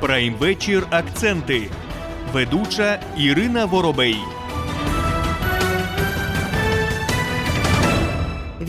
Праймвечір Акценти. Ведуча Ірина Воробей.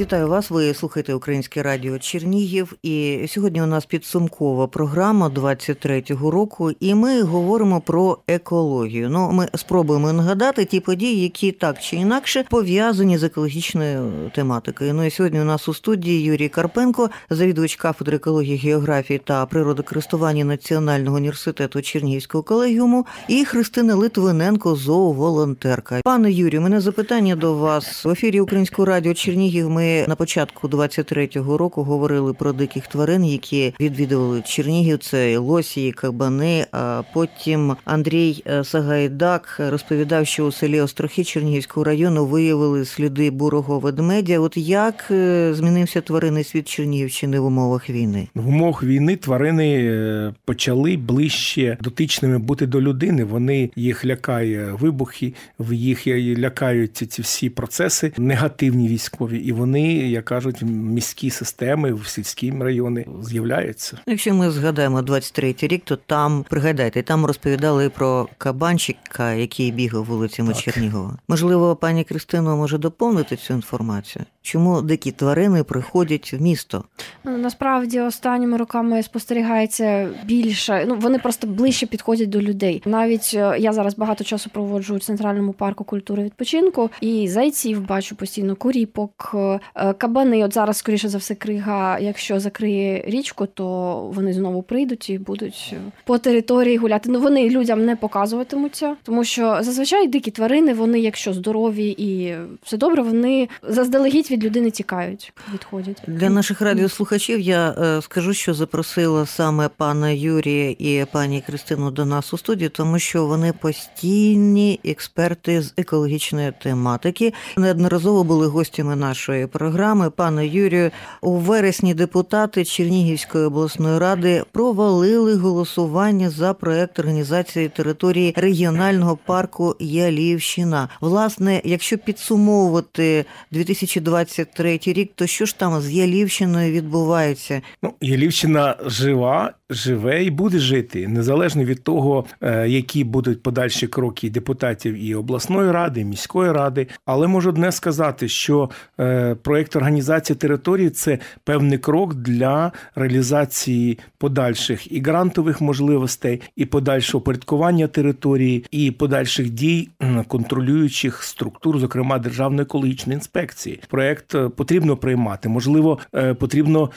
Вітаю вас. Ви слухаєте Українське радіо Чернігів. І сьогодні у нас підсумкова програма 23-го року, і ми говоримо про екологію. Ну, ми спробуємо нагадати ті події, які так чи інакше пов'язані з екологічною тематикою. Ну і сьогодні у нас у студії Юрій Карпенко, завідувач кафедри екології, географії та природокористування Національного університету Чернігівського колегіуму, і Христина Литвиненко, зооволонтерка. Пане Юрію, мене запитання до вас в ефірі Українського радіо Чернігів. Ми на початку 23-го року говорили про диких тварин, які відвідували Чернігів. Це лосі, і кабани. А потім Андрій е, Сагайдак розповідав, що у селі Острохи Чернігівського району виявили сліди бурого ведмедя. От як е, змінився тваринний світ Чернігівщини в умовах війни? В умовах війни тварини е, почали ближче дотичними бути до людини. Вони їх лякає вибухи, в їх лякають ці всі процеси негативні військові, і вони вони, як кажуть, міські системи в сільські райони з'являються. Якщо ми згадаємо 23-й рік, то там пригадайте, там розповідали про кабанчика, який бігав вулицями так. Чернігова. Можливо, пані Кристино може доповнити цю інформацію. Чому дикі тварини приходять в місто? Ну, насправді останніми роками спостерігається більше. Ну вони просто ближче підходять до людей. Навіть е, я зараз багато часу проводжу у центральному парку культури відпочинку і зайців бачу постійно куріпок, Е, кабани, от зараз, скоріше за все, крига, якщо закриє річку, то вони знову прийдуть і будуть е, по території гуляти. Ну вони людям не показуватимуться, тому що зазвичай дикі тварини, вони, якщо здорові і все добре, вони заздалегідь від людини тікають, відходять. Для наших радіослухачів я е, скажу, що запросила саме пана Юрія і пані Кристину до нас у студію, тому що вони постійні експерти з екологічної тематики. Неодноразово були гостями нашої програми, пане Юрію, у вересні депутати Чернігівської обласної ради провалили голосування за проект організації території регіонального парку Ялівщина. Власне, якщо підсумовувати 2023 рік, то що ж там з Ялівщиною відбувається? Ну, Ялівщина жива живе і буде жити незалежно від того, е, які будуть подальші кроки депутатів і обласної ради, і міської ради. Але можу одне сказати, що е, проєкт організації території це певний крок для реалізації подальших і грантових можливостей, і подальшого порядкування території, і подальших дій контролюючих структур, зокрема державної екологічної інспекції. Проєкт е, потрібно приймати. Можливо, потрібно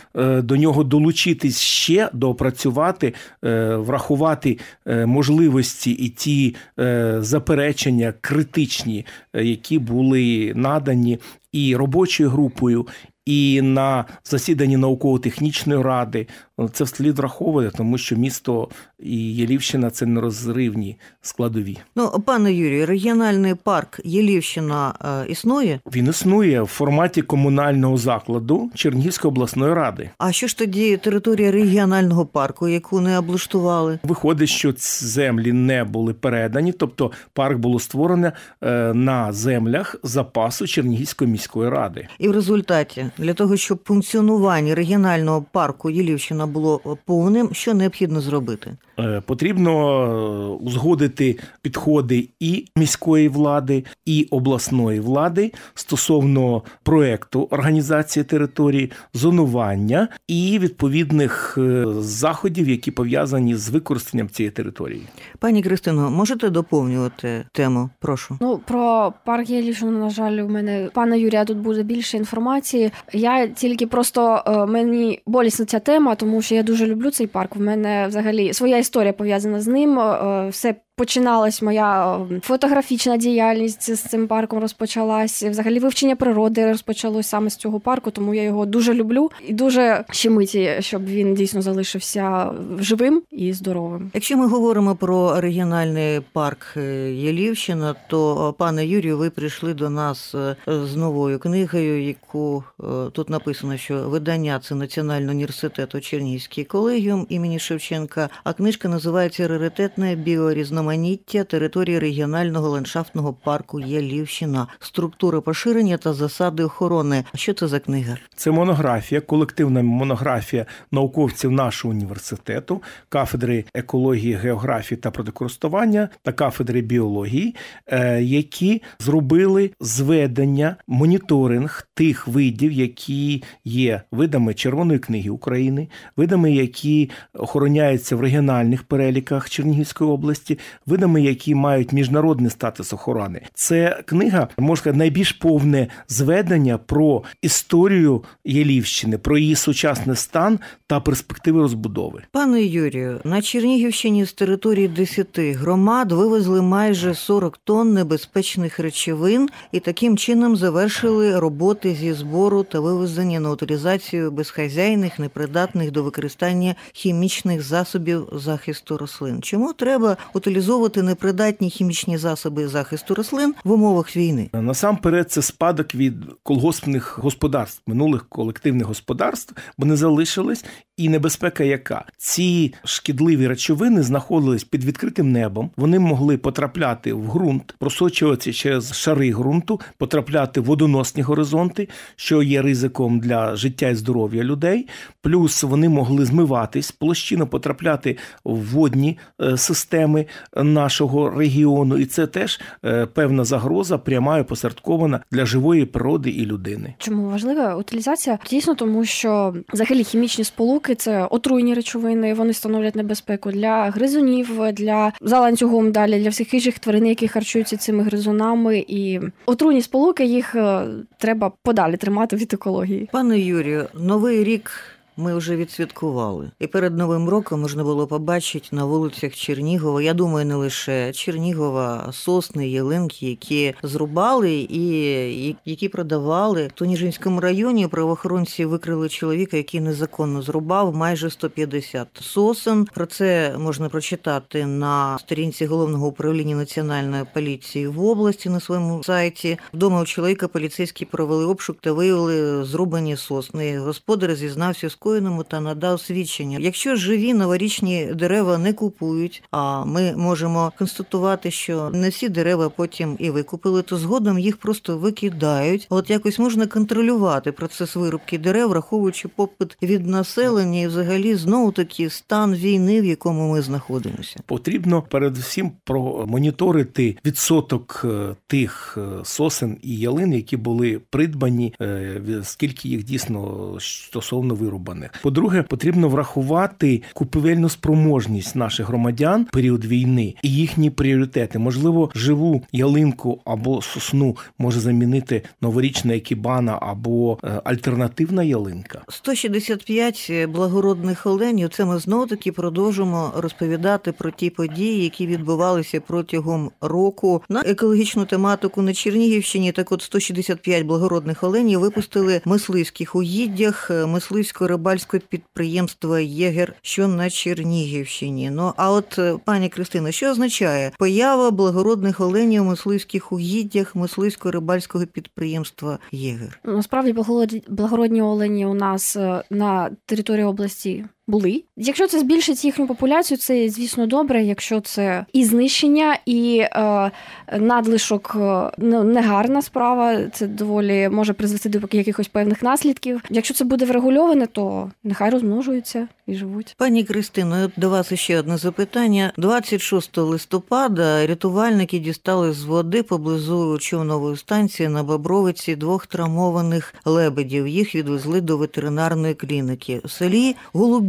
до нього долучитись ще до опрацювання працювати, е, врахувати е, можливості і ті е, заперечення критичні, які були надані і робочою групою, і на засіданні науково-технічної ради. Це слід враховувати, тому що місто і Єлівщина це нерозривні складові. Ну, пане Юрію, регіональний парк Єлівщина е, існує? Він існує в форматі комунального закладу Чернігівської обласної ради. А що ж тоді територія регіонального парку, яку не облаштували? Виходить, що ці землі не були передані, тобто парк було створене е, на землях запасу Чернігівської міської ради. І в результаті для того, щоб функціонування регіонального парку Єлівщина було повним, що необхідно зробити? Е, потрібно е, узгодити підходи і міської влади, і обласної влади стосовно проекту організації території, зонування і відповідних е, заходів, які пов'язані з використанням цієї території. Пані Кристино, можете доповнювати тему? Прошу. Ну про парк Єлівщина, на жаль, у мене пана Юрія тут буде більше інформації. Я тільки просто мені болісна ця тема, тому що я дуже люблю цей парк. У мене взагалі своя історія пов'язана з ним. Е, все починалась моя фотографічна діяльність з цим парком розпочалась. Взагалі вивчення природи розпочалось саме з цього парку, тому я його дуже люблю і дуже щемиті, щоб він дійсно залишився живим і здоровим. Якщо ми говоримо про регіональний парк е, Єлівщина, то е, пане Юрію, ви прийшли до нас е, з новою книгою, яку тут написано, що видання це Національний університет Чернігівський колегіум імені Шевченка. А книжка називається Раритетне біорізноманітність різноманіття території регіонального ландшафтного парку Ялівщина, структура поширення та засади охорони. Що це за книга? Це монографія, колективна монографія науковців нашого університету, кафедри екології, географії та природокористування та кафедри біології, е, які зробили зведення, моніторинг тих видів, які є видами Червоної книги України, видами, які охороняються в регіональних переліках Чернігівської області, видами, які мають міжнародний статус охорони. Це книга можна сказати, найбільш повне зведення про історію Єлівщини, про її сучасний стан та перспективи розбудови. Пане Юрію, на Чернігівщині з території 10 громад вивезли майже 40 тонн небезпечних речовин і таким чином завершили роботи зі збору та вивезення на утилізацію безхазяйних, непридатних до використання хімічних засобів захисту рослин. Чому треба утилізовувати непридатні хімічні засоби захисту рослин в умовах війни? Насамперед, це спадок від колгоспних господарств, минулих колективних господарств, вони залишились. І небезпека, яка ці шкідливі речовини знаходились під відкритим небом, вони могли потрапляти в ґрунт, просочуватися через шари ґрунту, потрапляти в водоносні горизонти, що є ризиком для життя і здоров'я людей. Плюс вони могли змиватись, площину потрапляти в водні е, системи нашого регіону, і це теж е, певна загроза, пряма і посередкована для живої природи і людини. Чому важлива утилізація? Дійсно, тому що взагалі хімічні сполуки це отруйні речовини. Вони становлять небезпеку для гризунів, для за ланцюгом далі для всіх інших тварин, які харчуються цими гризунами, і отруйні сполуки їх е, треба подалі тримати від екології. Пане Юрію, новий рік ми вже відсвяткували. І перед Новим роком можна було побачити на вулицях Чернігова. Я думаю, не лише Чернігова, сосни, ялинки, які зрубали і які продавали. В Тоніжинському районі правоохоронці викрили чоловіка, який незаконно зрубав майже 150 сосен. Про це можна прочитати на сторінці головного управління національної поліції в області на своєму сайті. Вдома у чоловіка поліцейські провели обшук та виявили зрубані сосни. Господар зізнався з скоєному та надав свідчення. Якщо живі новорічні дерева не купують, а ми можемо констатувати, що не всі дерева потім і викупили, то згодом їх просто викидають. От якось можна контролювати процес вирубки дерев, враховуючи попит від населення і взагалі знову таки стан війни, в якому ми знаходимося. Потрібно передусім промоніторити відсоток е, тих е, сосен і ялин, які були придбані, е, скільки їх дійсно стосовно вирубаних врахованих. По-друге, потрібно врахувати купівельну спроможність наших громадян період війни і їхні пріоритети. Можливо, живу ялинку або сосну може замінити новорічна екібана або е, альтернативна ялинка. 165 благородних оленів. Це ми знову таки продовжимо розповідати про ті події, які відбувалися протягом року на екологічну тематику на Чернігівщині. Так, от 165 благородних оленів випустили мисливських угіддях мисливсько рибальського підприємства Єгер, що на Чернігівщині. Ну а от е, пані Кристина, що означає поява благородних оленів у мисливських угіддях мисливсько-рибальського підприємства Єгер? Насправді благородні олені у нас е, на території області були. Якщо це збільшить їхню популяцію, це звісно добре. Якщо це і знищення, і е, надлишок е, ну, негарна справа, це доволі може призвести до якихось певних наслідків. Якщо це буде врегульоване, то нехай розмножуються і живуть. Пані Кристино, до вас ще одне запитання. 26 листопада рятувальники дістали з води поблизу човнової станції на Бобровиці двох травмованих лебедів. Їх відвезли до ветеринарної клініки. В селі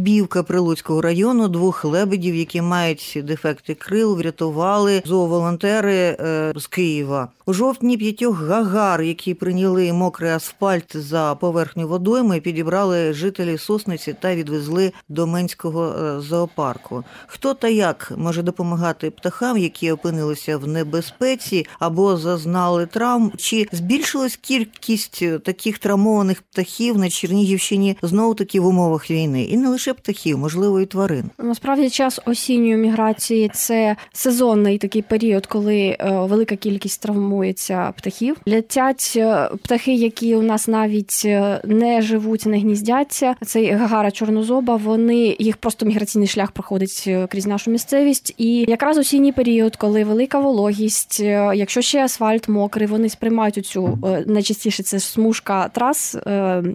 Голубівка Прилуцького району двох лебедів, які мають дефекти крил, врятували зооволонтери е, з Києва. У жовтні п'ятьох гагар, які прийняли мокрий асфальт за поверхню водойми, підібрали жителі сосниці та відвезли до Менського е, зоопарку. Хто та як може допомагати птахам, які опинилися в небезпеці або зазнали травм? Чи збільшилась кількість таких травмованих птахів на Чернігівщині знову таки в умовах війни? І не лише птахів, можливо, і тварин. Насправді час осінньої міграції це сезонний такий період, коли е, велика кількість травмується птахів. Летять е, птахи, які у нас навіть е, не живуть, не гніздяться. Цей гагара чорнозоба. Вони їх просто міграційний шлях проходить крізь нашу місцевість. І якраз осінній період, коли велика вологість, якщо ще асфальт мокрий, вони сприймають цю найчастіше це смужка трас,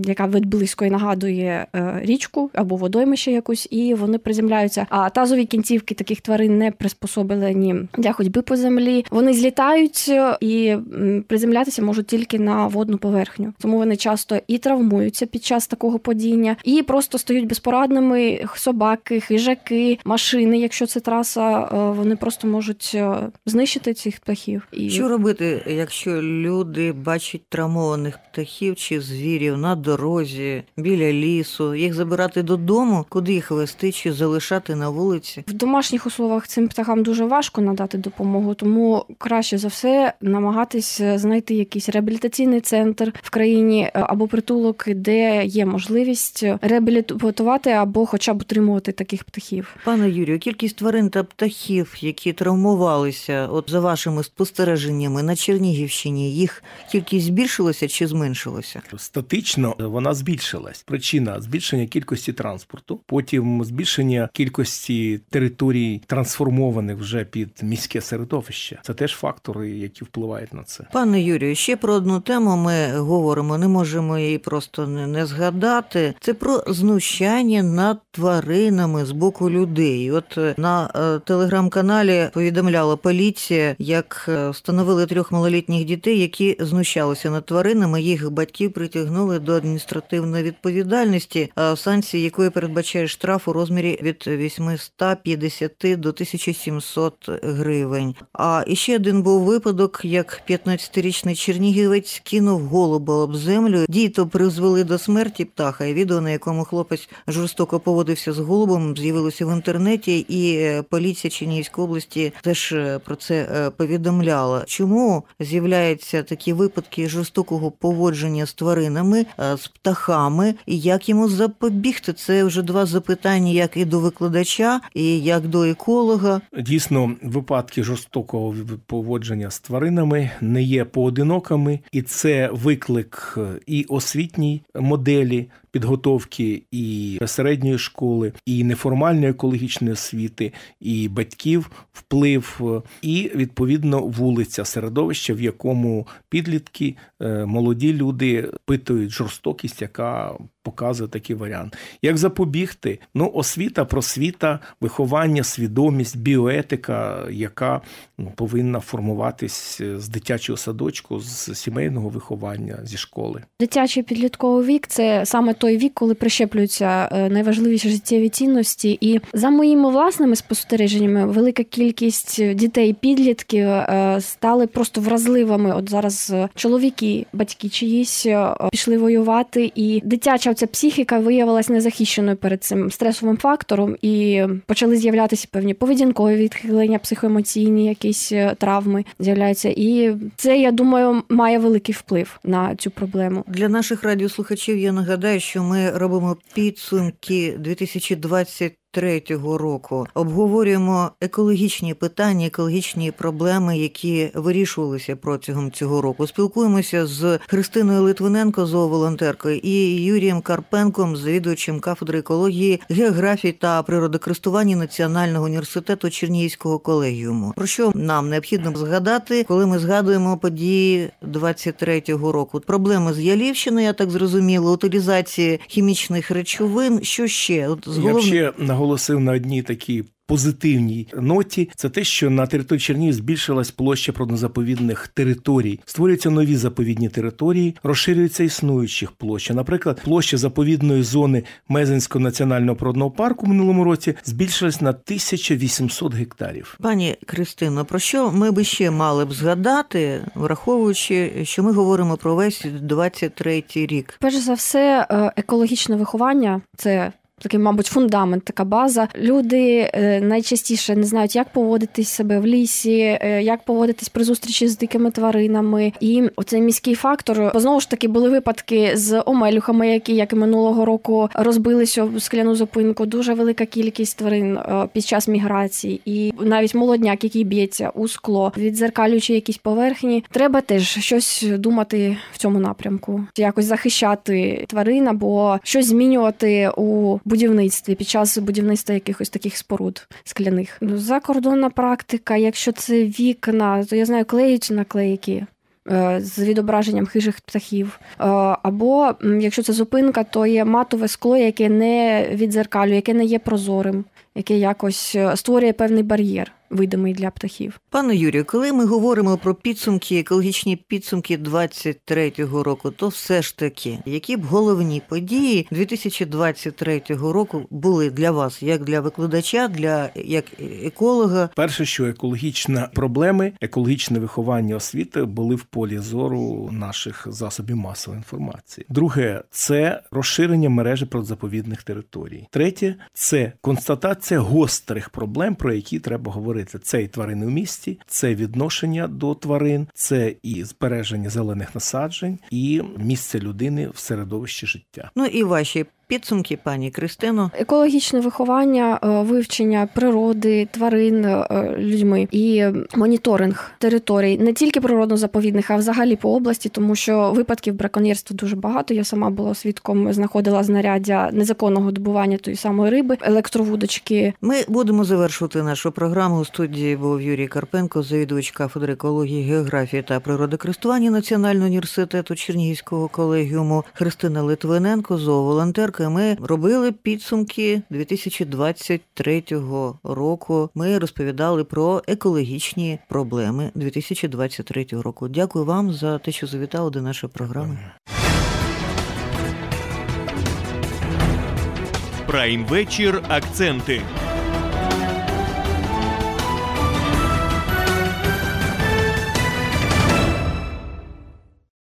яка від близької нагадує річку або водоймище якусь, і вони приземляються. А тазові кінцівки таких тварин не приспособлені для ходьби по землі. Вони злітають е, і приземлятися можуть тільки на водну поверхню. Тому вони часто і травмуються під час такого падіння, і просто стають безпорадними собаки, хижаки, машини. Якщо це траса, е, вони просто можуть е, знищити цих птахів. І що робити, якщо люди бачать травмованих птахів чи звірів на дорозі біля лісу, їх забирати додому, куди їх вести чи залишати на вулиці? В домашніх условах цим птахам дуже важко надати допомогу, тому краще за все намагатись знайти якийсь реабілітаційний центр в країні е, або притулок, де є можливість реабілітувати або, хоча б утримувати таких птахів. Пане Юрію, кількість тварин та птахів, які травмувалися, от за вашими спостереженнями на Чернігівщині, їх кількість збільшилася чи зменшилася? Статично вона збільшилась. Причина збільшення кількості транспорту, потім збільшення кількості територій трансформованих вже під міське середовище. Це теж фактори, які впливають на це. Пане Юрію, ще про одну тему ми говоримо. Не можемо її просто не, згадати. Це про знущання над тваринами з боку людей. От е, на е, телеграм-каналі повідомляла поліція, як е, встановили трьох малолітніх дітей, які знущалися над тваринами. Їх батьків притягнули до адміністративної відповідальності, санкції якої передбачає штраф у розмірі від 850 до 1700 гривень. А іще один був випадок, як 15-річний чернігівець кинув голуба об землю. Діто призвели до смерті птаха. І відео, на якому хлопець жорстоко поводився з голубом, з'явилося в інтернеті, і е, поліція Чернігівської області теж е, про це е, повідомляла. Чому з'являються такі випадки жорстокого поводження з тваринами, з птахами, і як йому запобігти? Це вже два запитання, як і до викладача, і як до еколога. Дійсно, випадки жорстокого поводження з тваринами не є поодинокими, і це виклик і освітній моделі підготовки і середньої школи, і неформальної екологічної освіти, і батьків вплив, і відповідно вулиця середовища, в якому підлітки, е, молоді люди питають жорстокість, яка показує такий варіант. Як запобігти? Ну, освіта, просвіта, виховання, свідомість, біоетика, яка повинна формуватись з дитячого садочку, з сімейного виховання, зі школи. Дитячий підлітковий вік це саме той вік, коли прищеплюються е, найважливіші життєві цінності. І за моїми власними спостереженнями, велика кількість дітей, підлітків е, стали просто вразливими. От зараз е, чоловіки, батьки чиїсь пішли воювати, і дитяча ця психіка виявилась незахищеною перед цим стресовим фактором, і почали з'являтися певні поведінкові відхилення, психоемоційні якісь травми з'являються. І це я думаю має великий вплив на цю проблему для наших радіослухачів. Я нагадаю, що ми робимо підсумки 2020 Третього року обговорюємо екологічні питання, екологічні проблеми, які вирішувалися протягом цього року. Спілкуємося з Христиною Литвиненко, зооволонтеркою, і Юрієм Карпенком, завідувачем кафедри екології, географії та природокористування Національного університету Чернігівського колегіуму. Про що нам необхідно згадати, коли ми згадуємо події 23-го року? Проблеми з Ялівщиною, я так зрозуміла, утилізації хімічних речовин. Що ще? От з головних наголосив на одній такій позитивній ноті. Це те, що на території Чернігів збільшилась площа природно-заповідних територій, створюються нові заповідні території, розширюються існуючих площа. Наприклад, площа заповідної зони Мезенського національного природного парку в минулому році збільшилась на 1800 гектарів. Пані Кристино, про що ми би ще мали б згадати, враховуючи, що ми говоримо про весь 23-й рік? Перш за все, е, екологічне виховання це такий, мабуть, фундамент, така база. Люди е, найчастіше не знають, як поводитись себе в лісі, е, як поводитись при зустрічі з дикими тваринами. І оцей міський фактор, знову ж таки були випадки з омелюхами, які як і минулого року розбилися в скляну зупинку. Дуже велика кількість тварин е, під час міграції, і навіть молодняк, який б'ється у скло, відзеркалюючи якісь поверхні, треба теж щось думати в цьому напрямку, якось захищати тварин або щось змінювати у будівництві під час будівництва якихось таких споруд скляних. Ну, закордонна практика, якщо це вікна, то я знаю, клеють наклейки. е, З відображенням хижих птахів, Е, або якщо це зупинка, то є матове скло, яке не відзеркалює, яке не є прозорим, яке якось е, створює певний бар'єр, видимий для птахів. Пане Юрію, коли ми говоримо про підсумки, екологічні підсумки 23-го року, то все ж таки, які б головні події 2023 року були для вас, як для викладача, для як еколога? Перше, що екологічні проблеми, екологічне виховання освіти були в полі зору наших засобів масової інформації. Друге, це розширення мережі природозаповідних територій. Третє це констатація гострих проблем, про які треба говорити. Це і тварини в місті, це відношення до тварин, це і збереження зелених насаджень, і місце людини в середовищі життя. Ну і ваші підсумки, пані Кристино. Екологічне виховання, е, вивчення природи, тварин е, людьми і моніторинг територій не тільки природно-заповідних, а взагалі по області, тому що випадків браконьєрства дуже багато. Я сама була свідком, знаходила знаряддя незаконного добування тої самої риби, електровудочки. Ми будемо завершувати нашу програму. У студії був Юрій Карпенко, завідувач кафедри екології, географії та природокористування Національного університету Чернігівського колегіуму Христина Литвиненко, зооволонтерка. Ми робили підсумки 2023 року. Ми розповідали про екологічні проблеми 2023 року. Дякую вам за те, що завітали до нашої програми. Прайм вечір. Акценти.